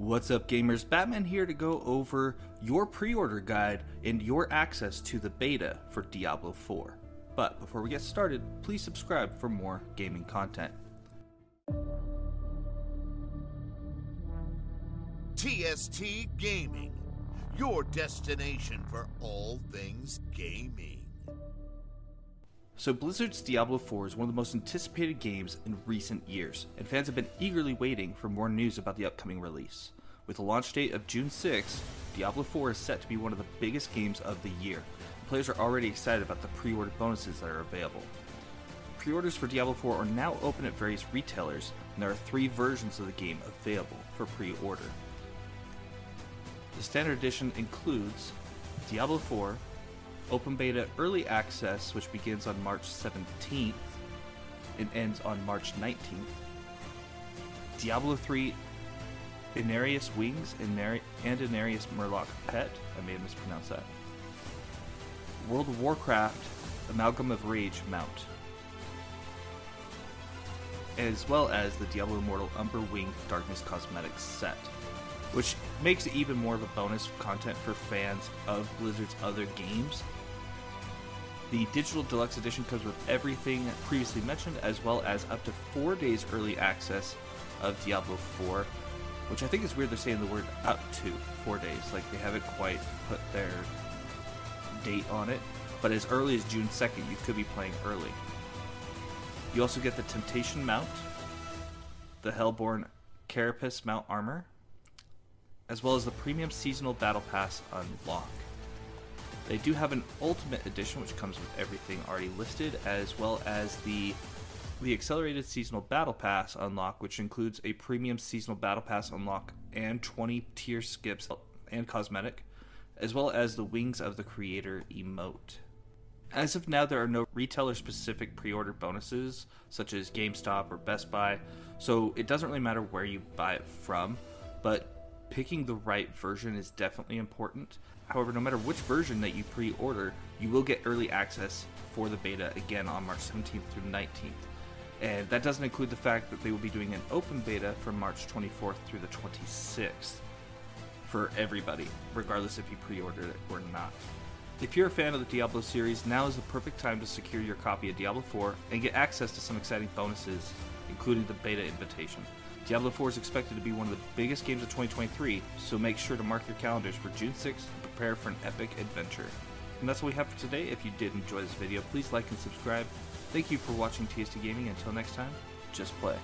What's up, gamers? Batman here to go over your pre order guide and your access to the beta for Diablo 4. But before we get started, please subscribe for more gaming content. TST Gaming, your destination for all things gaming. So, Blizzard's Diablo 4 is one of the most anticipated games in recent years, and fans have been eagerly waiting for more news about the upcoming release. With a launch date of June 6, Diablo 4 is set to be one of the biggest games of the year. Players are already excited about the pre order bonuses that are available. Pre orders for Diablo 4 are now open at various retailers, and there are three versions of the game available for pre order. The Standard Edition includes Diablo 4, Open Beta Early Access, which begins on March 17th and ends on March 19th. Diablo 3 Inarius Wings and Inarius Murloc Pet. I may have mispronounced that. World of Warcraft Amalgam of Rage mount. As well as the Diablo Immortal Umber Wing Darkness Cosmetics set, which makes it even more of a bonus content for fans of Blizzard's other games the digital deluxe edition comes with everything previously mentioned, as well as up to four days early access of Diablo 4, which I think is weird they're saying the word up to four days. Like they haven't quite put their date on it, but as early as June 2nd, you could be playing early. You also get the Temptation mount, the Hellborn Carapace mount armor, as well as the premium seasonal battle pass unlock. They do have an Ultimate Edition, which comes with everything already listed, as well as the the accelerated seasonal battle pass unlock, which includes a premium seasonal battle pass unlock and 20 tier skips and cosmetic, as well as the Wings of the Creator emote. As of now, there are no retailer specific pre order bonuses, such as GameStop or Best Buy, so it doesn't really matter where you buy it from, but picking the right version is definitely important. However, no matter which version that you pre order, you will get early access for the beta again on March 17th through 19th. And that doesn't include the fact that they will be doing an open beta from March 24th through the 26th for everybody, regardless if you pre ordered it or not. If you're a fan of the Diablo series, now is the perfect time to secure your copy of Diablo 4 and get access to some exciting bonuses, including the beta invitation. Diablo 4 is expected to be one of the biggest games of 2023, so make sure to mark your calendars for June 6th and prepare for an epic adventure. And that's all we have for today. If you did enjoy this video, please like and subscribe. Thank you for watching TST Gaming. Until next time, just play.